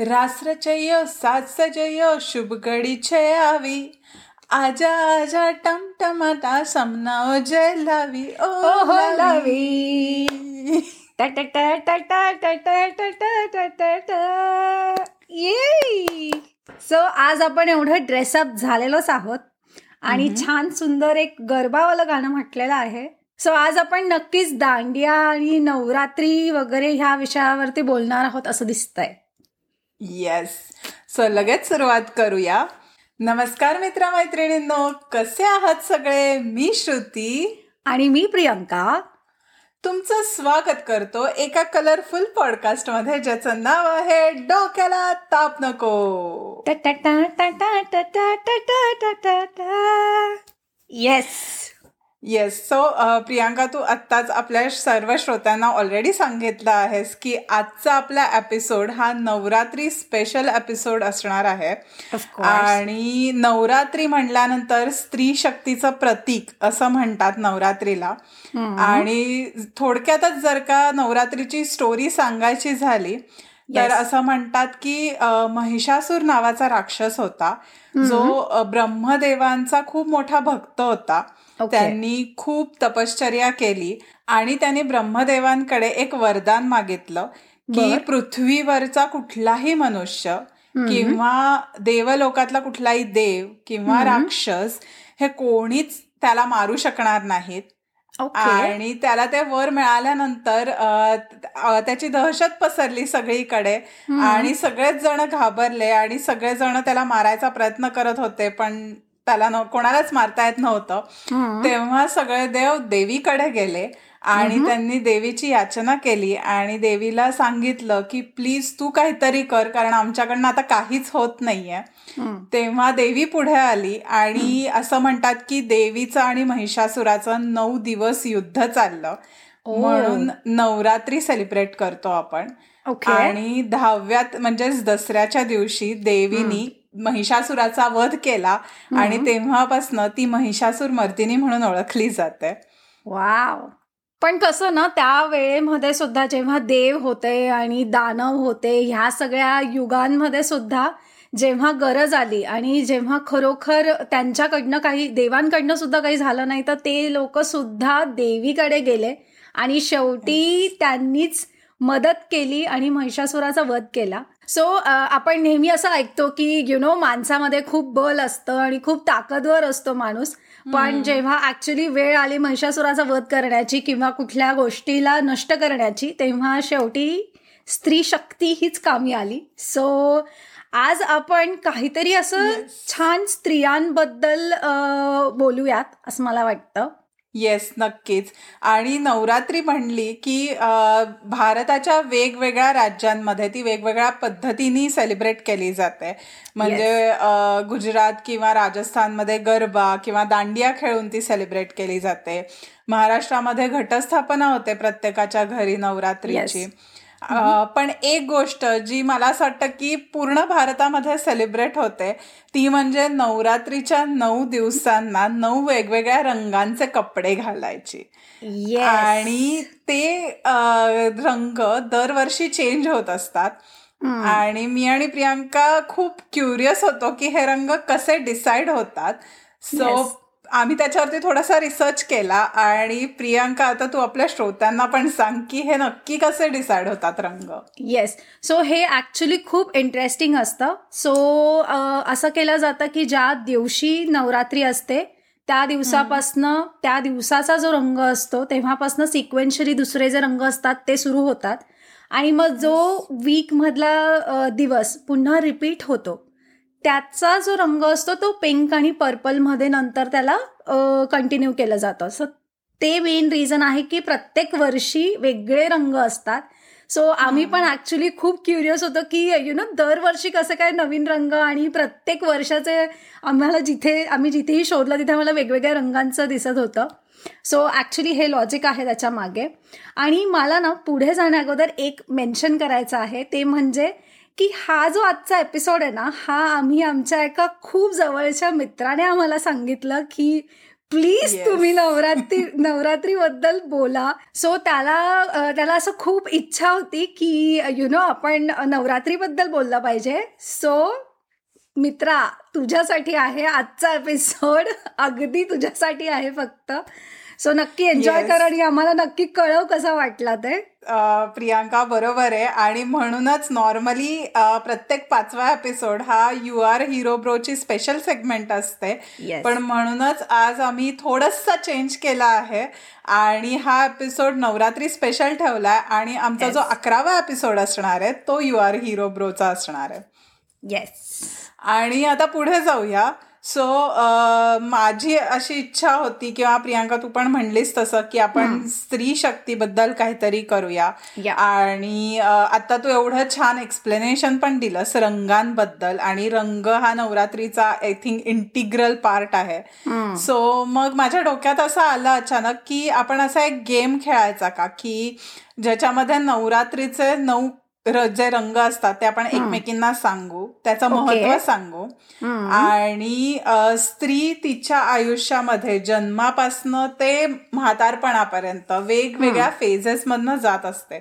रासरचय सात सजय शुभ गडी छयावी आजा आजा टमटमाटा समनाव जय लावी ओ हो लावी ये सो आज आपण एवढं ड्रेसअप झालेलोच आहोत आणि छान सुंदर एक गरबावालं गाणं म्हटलेलं आहे सो आज आपण नक्कीच दांडिया आणि नवरात्री वगैरे ह्या विषयावरती बोलणार आहोत असं दिसतंय येस सो लगेच सुरुवात करूया नमस्कार मित्रमैत्रिणींनो कसे आहात सगळे मी श्रुती आणि मी प्रियंका तुमचं स्वागत करतो एका कलरफुल पॉडकास्टमध्ये ज्याचं नाव आहे डोक्याला ताप नको येस येस सो प्रियांका तू आत्ताच आपल्या सर्व श्रोत्यांना ऑलरेडी सांगितलं आहेस की आजचा आपला एपिसोड हा नवरात्री स्पेशल एपिसोड असणार आहे. आणि नवरात्री म्हणल्यानंतर स्त्री शक्तीचं प्रतीक असं म्हणतात नवरात्रीला. आणि थोडक्यातच जर का नवरात्रीची स्टोरी सांगायची झाली तर असं म्हणतात की महिषासूर नावाचा राक्षस होता. जो ब्रह्मदेवांचा खूप मोठा भक्त होता. त्यांनी खूप तपश्चर्या केली आणि त्यांनी ब्रह्मदेवांकडे एक वरदान मागितलं की पृथ्वीवरचा कुठलाही मनुष्य किंवा देवलोकातला कुठलाही देव किंवा राक्षस हे कोणीच त्याला मारू शकणार नाहीत. आणि त्याला ते वर मिळाल्यानंतर त्याची दहशत पसरली सगळीकडे आणि सगळेच जण घाबरले आणि सगळेजण त्याला मारायचा प्रयत्न करत होते पण त्याला कोणालाच मारता येत नव्हतं. तेव्हा सगळे देव देवीकडे गेले आणि त्यांनी देवीची याचना केली आणि देवीला सांगितलं की प्लीज तू काहीतरी कर कारण आमच्याकडनं आता काहीच होत नाहीये. तेव्हा देवी पुढे आली आणि असं म्हणतात की देवीचं आणि महिषासुराचं नऊ दिवस युद्ध चाललं. म्हणून नवरात्री सेलिब्रेट करतो आपण. आणि दहाव्यात म्हणजेच दसऱ्याच्या दिवशी देवीनी महिषासुराचा वध केला आणि तेव्हापासनं ती महिषासूर मर्दिनी म्हणून ओळखली जाते. वाव. पण कसं ना त्या वेळेमध्ये सुद्धा जेव्हा देव होते आणि दानव होते ह्या सगळ्या युगांमध्ये सुद्धा जेव्हा गरज आली आणि जेव्हा खरोखर त्यांच्याकडनं काही देवांकडनं सुद्धा काही झालं नाही तर ते लोक सुद्धा देवीकडे गेले आणि शेवटी त्यांनीच मदत केली आणि महिषासुराचा वध केला. सो आपण नेहमी असं ऐकतो की यु नो माणसामध्ये खूप बल असतं आणि खूप ताकदवर असतो माणूस. पण जेव्हा ऍक्च्युली वेळ आली महिषासुराचा वध करण्याची किंवा कुठल्या गोष्टीला नष्ट करण्याची तेव्हा शेवटी स्त्री शक्ती हीच कामी आली. सो आज आपण काहीतरी असं छान स्त्रियांबद्दल बोलूयात असं मला वाटतं. येस नक्कीच. आणि नवरात्री म्हणली की भारताच्या वेगवेगळ्या राज्यांमध्ये ती वेगवेगळ्या पद्धतीने सेलिब्रेट केली जाते. म्हणजे गुजरात किंवा राजस्थानमध्ये गरबा किंवा दांडिया खेळून ती सेलिब्रेट केली जाते. महाराष्ट्रामध्ये घटस्थापना होते प्रत्येकाच्या घरी नवरात्रीची. पण एक गोष्ट जी मला असं वाटतं की पूर्ण भारतामध्ये सेलिब्रेट होते ती म्हणजे नवरात्रीच्या नऊ दिवसांना नऊ वेगवेगळ्या रंगांचे कपडे घालायचे. आणि ते रंग दरवर्षी चेंज होत असतात. आणि मी आणि प्रियांका खूप क्युरियस होतो की हे रंग कसे डिसाईड होतात. सो आम्ही त्याच्यावरती थोडासा रिसर्च केला आणि प्रियांका आता तू आपल्या श्रोत्यांना पण सांग की हे नक्की कसे डिसाईड होतात रंग? येस सो हे ऍक्च्युली खूप इंटरेस्टिंग असतं. सो असं केलं जातं की ज्या दिवशी नवरात्री असते त्या दिवसापासनं त्या दिवसाचा जो रंग असतो तेव्हापासनं सिक्वेन्शियली दुसरे जे रंग असतात ते सुरू होतात. आणि मग जो वीक मधला दिवस पुन्हा रिपीट होतो. त्याचा जो रंग असतो तो पिंक आणि पर्पलमध्ये नंतर त्याला कंटिन्यू केलं जातं. सो ते मेन रिझन आहे की प्रत्येक वर्षी वेगळे रंग असतात. सो आम्ही पण ऍक्च्युली खूप क्युरियस होतो की यु नो दरवर्षी कसं काय नवीन रंग आणि प्रत्येक वर्षाचे आम्हाला जिथे आम्ही जिथेही शोधलं तिथे आम्हाला वेगवेगळ्या रंगांचं दिसत होतं. सो ॲक्च्युली हे लॉजिक आहे त्याच्यामागे. आणि मला ना पुढे जाण्या अगोदर एक मेन्शन करायचं आहे. ते म्हणजे की हा जो आजचा एपिसोड आहे ना हा आम्ही आमच्या एका खूप जवळच्या मित्राने आम्हाला सांगितलं की प्लीज तुम्ही नवरात्री नवरात्री बद्दल बोला. सो त्याला त्याला असं खूप इच्छा होती की यु नो आपण नवरात्री बद्दल बोललं पाहिजे. सो मित्रा तुझ्यासाठी आहे आजचा एपिसोड अगदी तुझ्यासाठी आहे फक्त. सो नक्की एन्जॉय कर आणि आम्हाला नक्की कळव कसा वाटला ते. प्रियांका बरोबर आहे. आणि म्हणूनच नॉर्मली प्रत्येक पाचवा एपिसोड हा यू आर हिरो ब्रोची स्पेशल सेगमेंट असते. पण म्हणूनच आज आम्ही थोडंसं चेंज केला आहे आणि हा एपिसोड नवरात्री स्पेशल ठेवलाय आणि आमचा जो अकरावा एपिसोड असणार आहे तो यू आर हिरो ब्रोचा असणार आहे. येस आणि आता पुढे जाऊया. सो माझी अशी इच्छा होती किंवा प्रियांका तू पण म्हणलीस तसं की आपण स्त्री शक्तीबद्दल काहीतरी करूया. आणि आता तू एवढं छान एक्सप्लेनेशन पण दिलंस रंगांबद्दल आणि रंग हा नवरात्रीचा आय थिंक इंटिग्रल पार्ट आहे. सो मग माझ्या डोक्यात असं आलं अचानक की आपण असा एक गेम खेळायचा का? की ज्याच्यामध्ये नवरात्रीचे नऊ जे रंग असतात ते आपण एकमेकींना सांगू त्याचं महत्त्व सांगू. आणि स्त्री तिच्या आयुष्यामध्ये जन्मापासनं ते म्हातारपणापर्यंत वेगवेगळ्या फेजेस मधनं जात असते.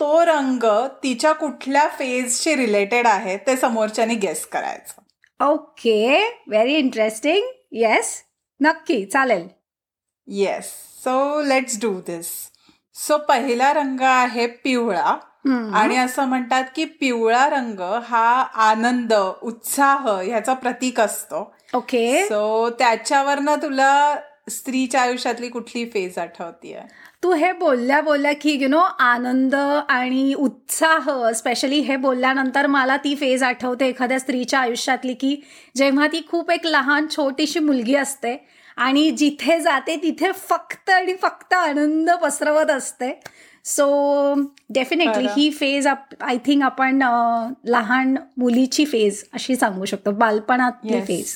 तो रंग तिच्या कुठल्या फेजशी रिलेटेड आहे ते समोरच्यानी गेस करायचं. ओके. व्हेरी इंटरेस्टिंग येस नक्की. चालेल. Yes so let's do this so पहिला रंग आहे पिवळा. आणि असं म्हणतात की पिवळा रंग हा आनंद उत्साह ह्याचा प्रतीक असतो. ओके. सो त्याच्यावरनं तुला स्त्रीच्या आयुष्यातली कुठली फेज आठवतीये? तू हे बोलल्या बोलल्या की यु नो आनंद आणि उत्साह स्पेशली हे बोलल्यानंतर मला ती फेज आठवते एखाद्या स्त्रीच्या आयुष्यातली की जेव्हा ती खूप एक लहान छोटीशी मुलगी असते आणि जिथे जाते तिथे फक्त आणि फक्त आनंद पसरवत असते. सो डेफिनेटली ही फेज आय थिंक आपण लहान मुलीची फेज अशी सांगू शकतो. बालपणातली फेज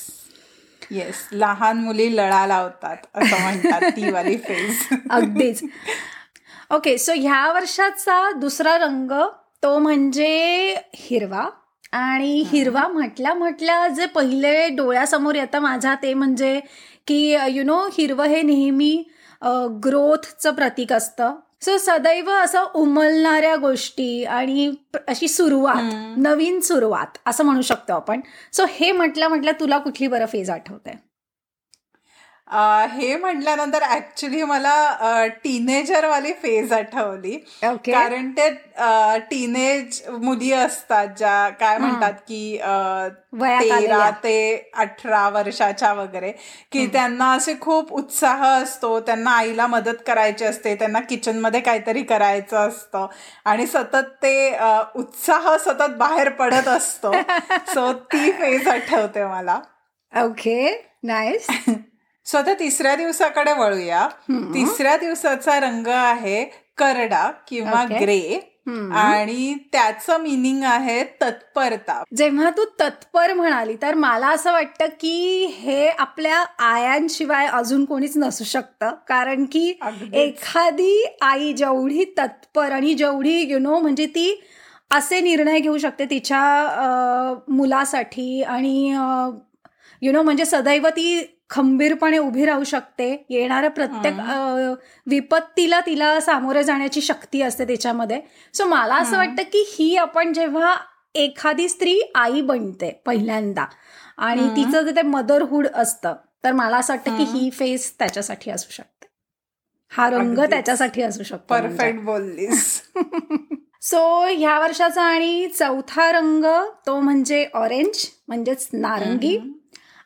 येस लहान मुली लळा लावतात असं म्हणतात ती वाली फेज अगदीच. ओके सो ह्या वर्षाचा दुसरा रंग तो म्हणजे हिरवा. आणि हिरवा म्हटल्या म्हटल्या जे पहिले डोळ्यासमोर येतं माझ्या ते म्हणजे की यु नो हिरवं हे नेहमी ग्रोथचं प्रतीक असतं. सो सदैव असं उमलणाऱ्या गोष्टी आणि अशी सुरुवात नवीन सुरुवात असं म्हणू शकतो आपण. सो हे म्हटलं म्हटलं तुला कुठली बरं फेज आठवते हे म्हटल्यानंतर ऍक्च्युली मला टीनेजर वाली फेज आठवली. कारण ते टीनेज मुली असतात ज्या काय म्हणतात की तेरा ते अठरा वर्षाच्या वगैरे की त्यांना असे खूप उत्साह असतो. त्यांना आईला मदत करायची असते. त्यांना किचनमध्ये काहीतरी करायचं असतं. आणि सतत ते उत्साह सतत बाहेर पडत असतो. सो ती फेज आठवते मला. ओके नाईस सो आता तिसऱ्या दिवसाकडे वळूया. तिसऱ्या दिवसाचा रंग आहे करडा किंवा ग्रे. आणि त्याचं मिनिंग आहे तत्परता. जेव्हा तू तत्पर म्हणाली तर मला असं वाटतं की हे आपल्या आयांशिवाय अजून कोणीच नसू शकतं. कारण की एखादी आई जेवढी तत्पर आणि जेवढी यु नो म्हणजे ती असे निर्णय घेऊ शकते तिच्या मुलासाठी आणि यु नो म्हणजे सदैव ती खंबीरपणे उभी राहू शकते. येणाऱ्या प्रत्येक विपत्तीला तिला सामोरे जाण्याची शक्ती असते त्याच्यामध्ये. सो मला असं वाटतं की ही आपण जेव्हा एखादी स्त्री आई बनते पहिल्यांदा आणि तिचं जे ते मदरहूड असतं तर मला असं वाटतं की ही. फेस त्याच्यासाठी असू शकते. हा रंग त्याच्यासाठी असू शकतो परफेक्ट बोललीस. सो ह्या वर्षाचा आणि चौथा रंग तो म्हणजे ऑरेंज म्हणजेच नारंगी.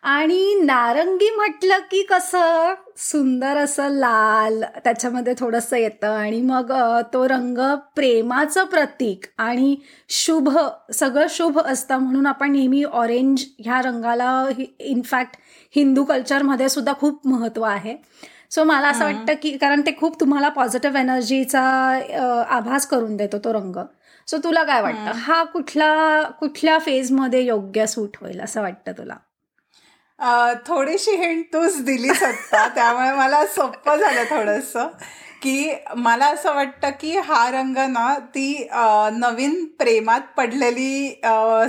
आणि नारंगी म्हटलं की कसं? सुंदर असं लाल. त्याच्यामध्ये थोडंसं येतं. आणि मग तो रंग प्रेमाचं प्रतीक आणि शुभ सगळं शुभ असतं म्हणून आपण नेहमी ऑरेंज ह्या रंगाला इनफॅक्ट हिंदू कल्चरमध्ये सुद्धा खूप महत्त्व आहे. सो मला असं वाटतं की कारण ते खूप तुम्हाला पॉझिटिव्ह एनर्जीचा आभास करून देतो तो रंग. सो तुला काय वाटतं? हा. कुठला कुठल्या फेजमध्ये योग्य सूट होईल असं वाटतं तुला? थोडीशी हिंट तूच दिलीस आत्ता त्यामुळे मला सोपं झालं थोडस. की मला असं वाटतं की हा रंग ना ती नवीन प्रेमात पडलेली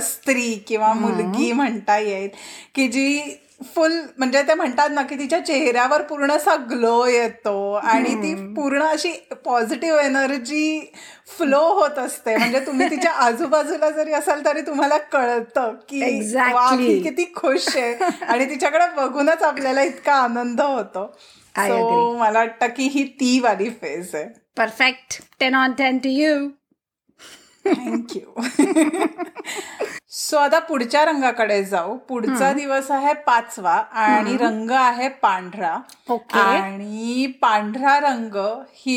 स्त्री किंवा मुलगी म्हणता येईल. की जी फुल म्हणजे ते म्हणतात ना की तिच्या चेहऱ्यावर पूर्ण असा ग्लो येतो आणि ती पूर्ण अशी पॉझिटिव्ह एनर्जी फ्लो होत असते. म्हणजे तुम्ही तिच्या आजूबाजूला जरी असाल तरी तुम्हाला कळतं की किती खुश आहे. आणि तिच्याकडे बघूनच आपल्याला इतका आनंद होतो. सो मला वाटतं की ही ती वाली फेज आहे. Perfect ten on ten to you thank you so आता पुढच्या रंगाकडे जाऊ. पुढचा दिवस आहे पाचवा आणि रंग आहे पांढरा. आणि पांढरा रंग ही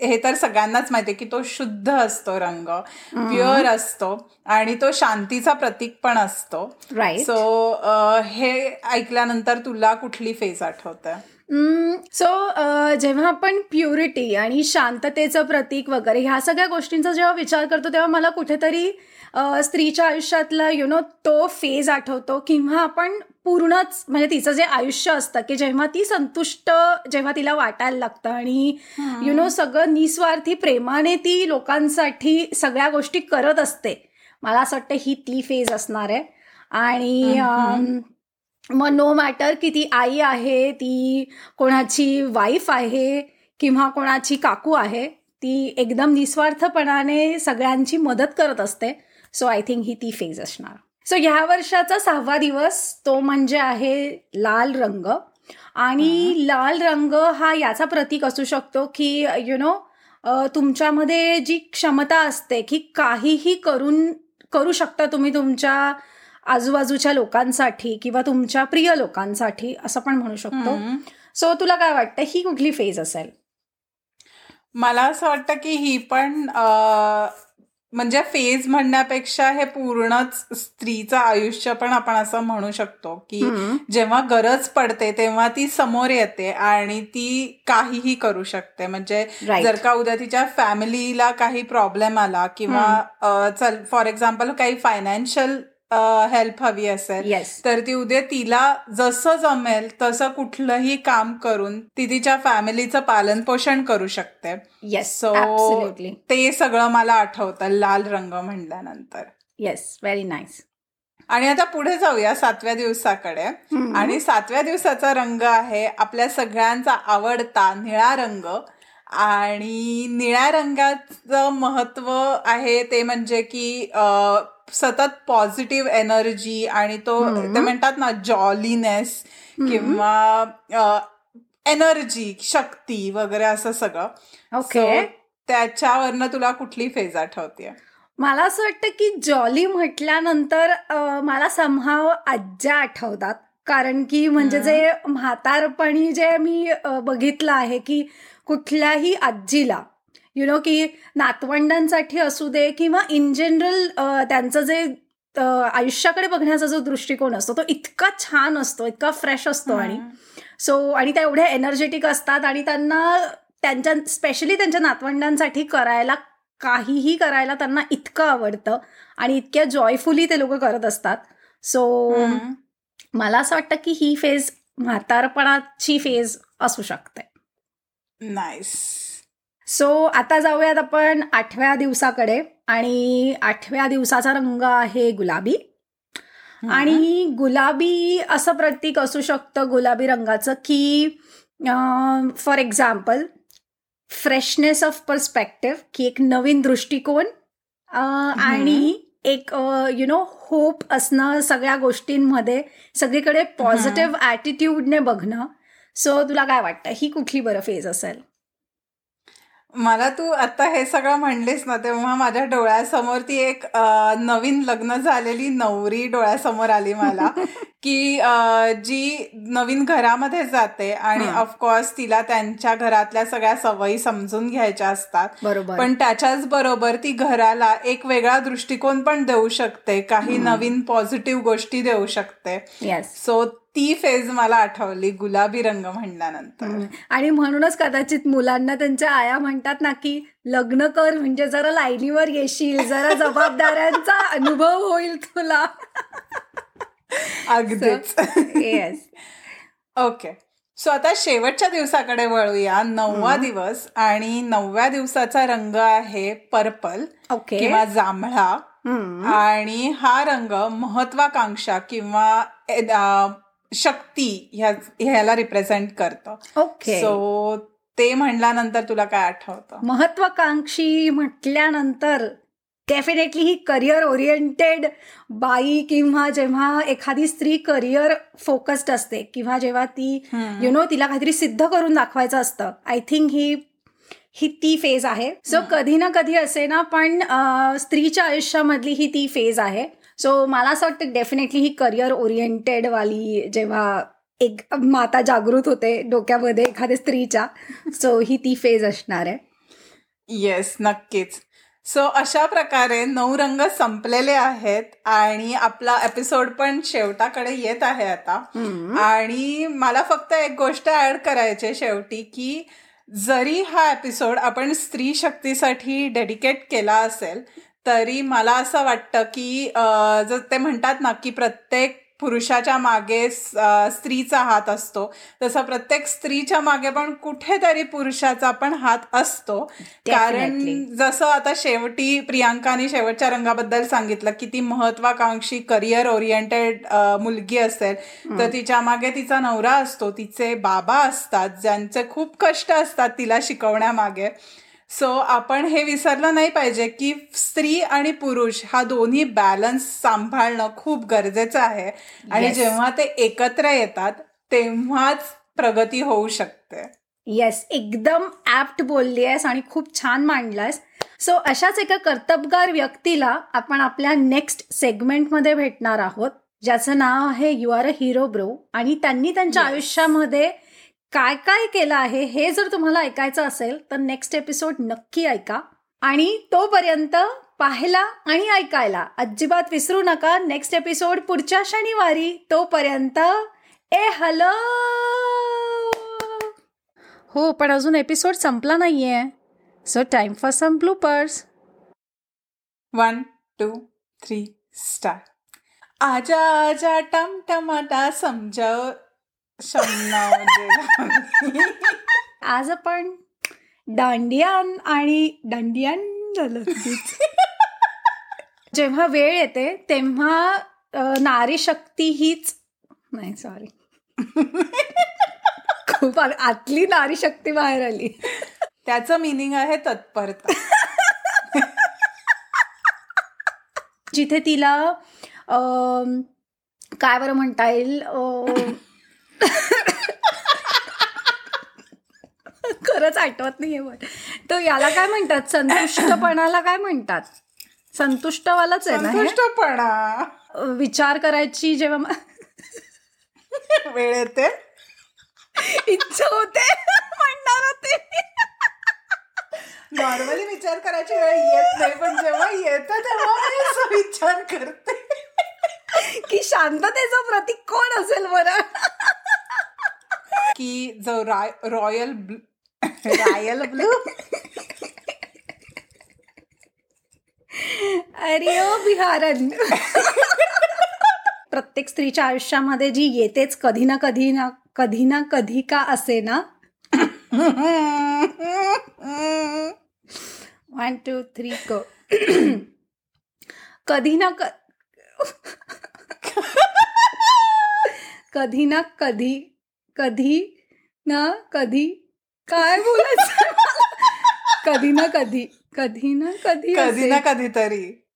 हे तर सगळ्यांनाच माहितीये की तो शुद्ध असतो रंग. प्युअर असतो आणि तो शांतीचा प्रतीक पण असतो. सो हे ऐकल्यानंतर तुला कुठली फेज आठवते? सो जेव्हा आपण प्युरिटी आणि शांततेचं प्रतीक वगैरे ह्या सगळ्या गोष्टींचा जेव्हा विचार करतो तेव्हा मला कुठेतरी स्त्रीच्या आयुष्यातला यु नो तो फेज आठवतो किंवा आपण पूर्णच म्हणजे तिचं जे आयुष्य असतं की जेव्हा ती संतुष्ट जेव्हा तिला वाटायला लागतं आणि यु नो सगळं निस्वार्थी प्रेमाने ती लोकांसाठी सगळ्या गोष्टी करत असते. मला असं वाटतं ही ती फेज असणार आहे. आणि मग नो मॅटर की ती आई आहे ती कोणाची वाईफ आहे किंवा कोणाची काकू आहे ती एकदम निस्वार्थपणाने सगळ्यांची मदत करत असते. सो आय थिंक ही ती फेज असणार. सो ह्या वर्षाचा सहावा दिवस तो म्हणजे आहे लाल रंग. आणि लाल रंग हा याचा प्रतीक असू शकतो की यु नो तुमच्यामध्ये जी क्षमता असते की काहीही करून करू शकता तुम्ही तुमच्या आजूबाजूच्या लोकांसाठी किंवा तुमच्या प्रिय लोकांसाठी असं पण म्हणू शकतो. सो तुला काय वाटतं? ही कुठली फेज असेल? मला असं वाटतं की ही पण म्हणजे फेज म्हणण्यापेक्षा हे पूर्णच स्त्रीचं आयुष्य पण आपण असं म्हणू शकतो की जेव्हा गरज पडते तेव्हा ती समोर येते आणि ती काहीही करू शकते. म्हणजे जर का उद्या तिच्या फॅमिलीला काही प्रॉब्लेम आला किंवा चल फॉर एक्झाम्पल काही फायनान्शियल हेल्प हवी असेल तर ती उद्या तिला जसं जमेल तसं कुठलंही काम करून ती तिच्या फॅमिलीचं पालन पोषण करू शकते. सो ते सगळं मला आठवतं लाल रंग म्हणल्यानंतर. येस व्हेरी नाईस आणि आता पुढे जाऊया सातव्या दिवसाकडे. आणि सातव्या दिवसाचा रंग आहे आपल्या सगळ्यांचा आवडता निळा रंग. आणि निळ्या रंगाचं महत्त्व आहे ते म्हणजे की सतत पॉझिटिव्ह एनर्जी आणि तो ते म्हणतात ना जॉलीनेस किंवा एनर्जी शक्ती वगैरे असं सगळं. ओके त्याच्यावरनं तुला कुठली फेज आठवते मला असं वाटतं की जॉली म्हटल्यानंतर मला समहाव आज्या आठवतात. कारण की म्हणजे जे म्हातारपणी जे मी बघितलं आहे की कुठल्याही आजीला यु नो की नातवंडांसाठी असू दे किंवा इन जनरल त्यांचं जे आयुष्याकडे बघण्याचा जो दृष्टिकोन असतो तो इतका छान असतो इतका फ्रेश असतो आणि सो आणि त्या एवढ्या एनर्जेटिक असतात आणि त्यांना त्यांच्या स्पेशली त्यांच्या नातवंडांसाठी करायला काहीही करायला त्यांना इतकं आवडतं आणि इतक्या जॉयफुली ते लोक करत असतात. सो मला असं वाटतं की ही फेज म्हातारपणाची फेज असू शकते. नाईस सो आता जाऊयात आपण आठव्या दिवसाकडे. आणि आठव्या दिवसाचा रंग आहे गुलाबी. आणि गुलाबी असं प्रतीक असू शकतं गुलाबी रंगाचं की for example freshness of perspective की एक नवीन दृष्टिकोन आणि एक यु नो होप असणं सगळ्या गोष्टींमध्ये सगळीकडे पॉझिटिव्ह ॲटिट्यूडने बघणं. सो तुला काय वाटतं? ही कुठली बरं फेज असेल? मला तू आता हे सगळं म्हणलीस ना तेव्हा माझ्या डोळ्यासमोर ती एक नवीन लग्न झालेली नवरी डोळ्यासमोर आली मला. की जी नवीन घरामध्ये जाते आणि ऑफकोर्स तिला त्यांच्या घरातल्या सगळ्या सवयी समजून घ्यायच्या असतात. बरोबर. पण त्याच्याच बरोबर ती घराला एक वेगळा दृष्टिकोन पण देऊ शकते. काही नवीन पॉझिटिव्ह गोष्टी देऊ शकते. सो ती फेज मला आठवली गुलाबी रंग म्हणल्यानंतर. आणि म्हणूनच कदाचित मुलांना त्यांच्या आया म्हणतात ना की लग्न कर म्हणजे जरा लाईनीवर येशील जरा जबाबदाऱ्यांचा अनुभव होईल तुला. अगदीच. येस ओके सो आता शेवटच्या दिवसाकडे वळूया. नववा दिवस आणि नवव्या दिवसाचा रंग आहे पर्पल ओके किंवा जांभळा. आणि हा रंग महत्वाकांक्षा किंवा शक्ती ह्या ह्याला रिप्रेझेंट करतं. ओके सो ते म्हणल्यानंतर तुला काय आठवतं? महत्वाकांक्षी म्हटल्यानंतर डेफिनेटली ही करिअर ओरिएंटेड बाई किंवा जेव्हा एखादी स्त्री करिअर फोकस्ड असते किंवा जेव्हा ती. यु नो तिला काहीतरी सिद्ध करून दाखवायचं असतं. आय थिंक ही ही ती फेज आहे. सो कधी ना कधी असे ना पण स्त्रीच्या आयुष्यामधली ही ती फेज आहे. सो मला असं वाटतं डेफिनेटली ही करिअर ओरिएंटेड वाली जेव्हा एक माता जागृत होते डोक्यामध्ये एखाद्या स्त्रीच्या सो ही ती फेज असणार आहे. येस नक्कीच. सो अशा प्रकारे नऊ रंग संपलेले आहेत आणि आपला एपिसोड पण शेवटाकडे येत आहे आता. आणि मला फक्त एक गोष्ट ऍड करायची शेवटी की जरी हा एपिसोड आपण स्त्री शक्तीसाठी डेडिकेट केला असेल तरी मला असं वाटतं की जर ते म्हणतात ना की प्रत्येक पुरुषाच्या मागे स्त्रीचा हात असतो. तसं प्रत्येक स्त्रीच्या मागे पण कुठेतरी पुरुषाचा पण हात असतो. कारण. जसं आता शेवटी प्रियांकाने शेवटच्या रंगाबद्दल सांगितलं की ती महत्वाकांक्षी करिअर ओरिएंटेड मुलगी असेल तर तिच्यामागे तिचा नवरा असतो तिचे बाबा असतात ज्यांचे खूप कष्ट असतात तिला शिकवण्यामागे. सो आपण हे विसरलं नाही पाहिजे की स्त्री आणि पुरुष हा दोन्ही बॅलन्स सांभाळणं खूप गरजेचं आहे. आणि Yes. जेव्हा ते एकत्र येतात तेव्हाच प्रगती होऊ शकते. येस एकदम ऍप्ट बोलली आहेस आणि खूप छान मांडलायस. सो अशाच एका कर्तबगार व्यक्तीला आपण आपल्या नेक्स्ट सेगमेंटमध्ये भेटणार आहोत. ज्याचं नाव आहे you are a hero bro आणि त्यांनी त्यांच्या Yes. आयुष्यामध्ये काय काय केलं आहे हे जर तुम्हाला ऐकायचं असेल तर नेक्स्ट एपिसोड नक्की ऐका. आणि तोपर्यंत पाहायला आणि ऐकायला. अजिबात विसरू नका. नेक्स्ट एपिसोड पुढच्या शनिवारी. तोपर्यंत ए हॅलो हो पण अजून एपिसोड संपला नाहीये. So time for some bloopers one two three star आजा आजा टमटमाटा समजाव. आज आपण दांडियान आणि दांडियान झालं. जेव्हा वेळ येते तेव्हा नारी शक्ती हीच नाही सॉरी खूप आतली नारी शक्ती बाहेर आली. त्याचं मिनिंग आहे तत्परता. जिथे तिला काय बरं म्हणता येईल खरंच आठवत नाहीये पण तो याला काय म्हणतात? संतुष्टपणाला काय म्हणतात? संतुष्टवालाच आहे ना? संतुष्टपणा. विचार करायची जेव्हा वेळ येते. इच्छा होते. म्हणणार होते. नॉर्मली विचार करायची वेळ येत नाही पण जेव्हा येतं तेव्हा विचार करते. की शांततेचं प्रतीक कोण असेल बरं? की the royal blue royal blue. अरे ओ बिहारन. प्रत्येक स्त्रीच्या आयुष्यामध्ये जी येतेच कधी ना कधी ना कधी ना कधी का असे ना. वन टू थ्री क कधी ना कधी ना कधी कधी ना कधी. काय बोलायचं? कधी ना कधी. कधी ना कधी कधी. ना कधीतरी.